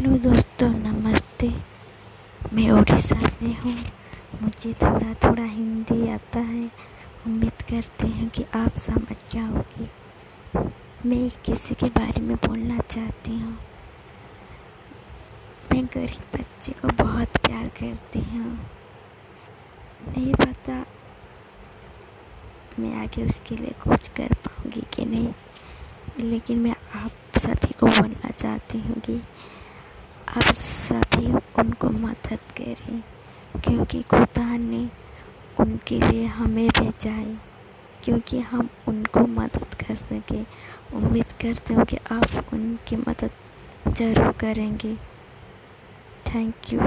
Hello दोस्तों, नमस्ते। मैं उड़ीसा से हूँ। मुझे थोड़ा थोड़ा हिंदी आता है। उम्मीद करते हैं कि आप समझ जाओगे मैं किसी के बारे में बोलना चाहती हूँ। मैं गरीब बच्चे को बहुत प्यार करती हूँ। नहीं पता मैं आगे उसके लिए कुछ कर पाऊँगी कि नहीं, लेकिन मैं आप सभी को बोलना चाहती हूँ कि आप सभी उनको मदद करें, क्योंकि खुदा ने उनके लिए हमें भेजा है क्योंकि हम उनको मदद कर सकें। उम्मीद करते हूँ कि आप उनकी मदद ज़रूर करेंगे। Thank you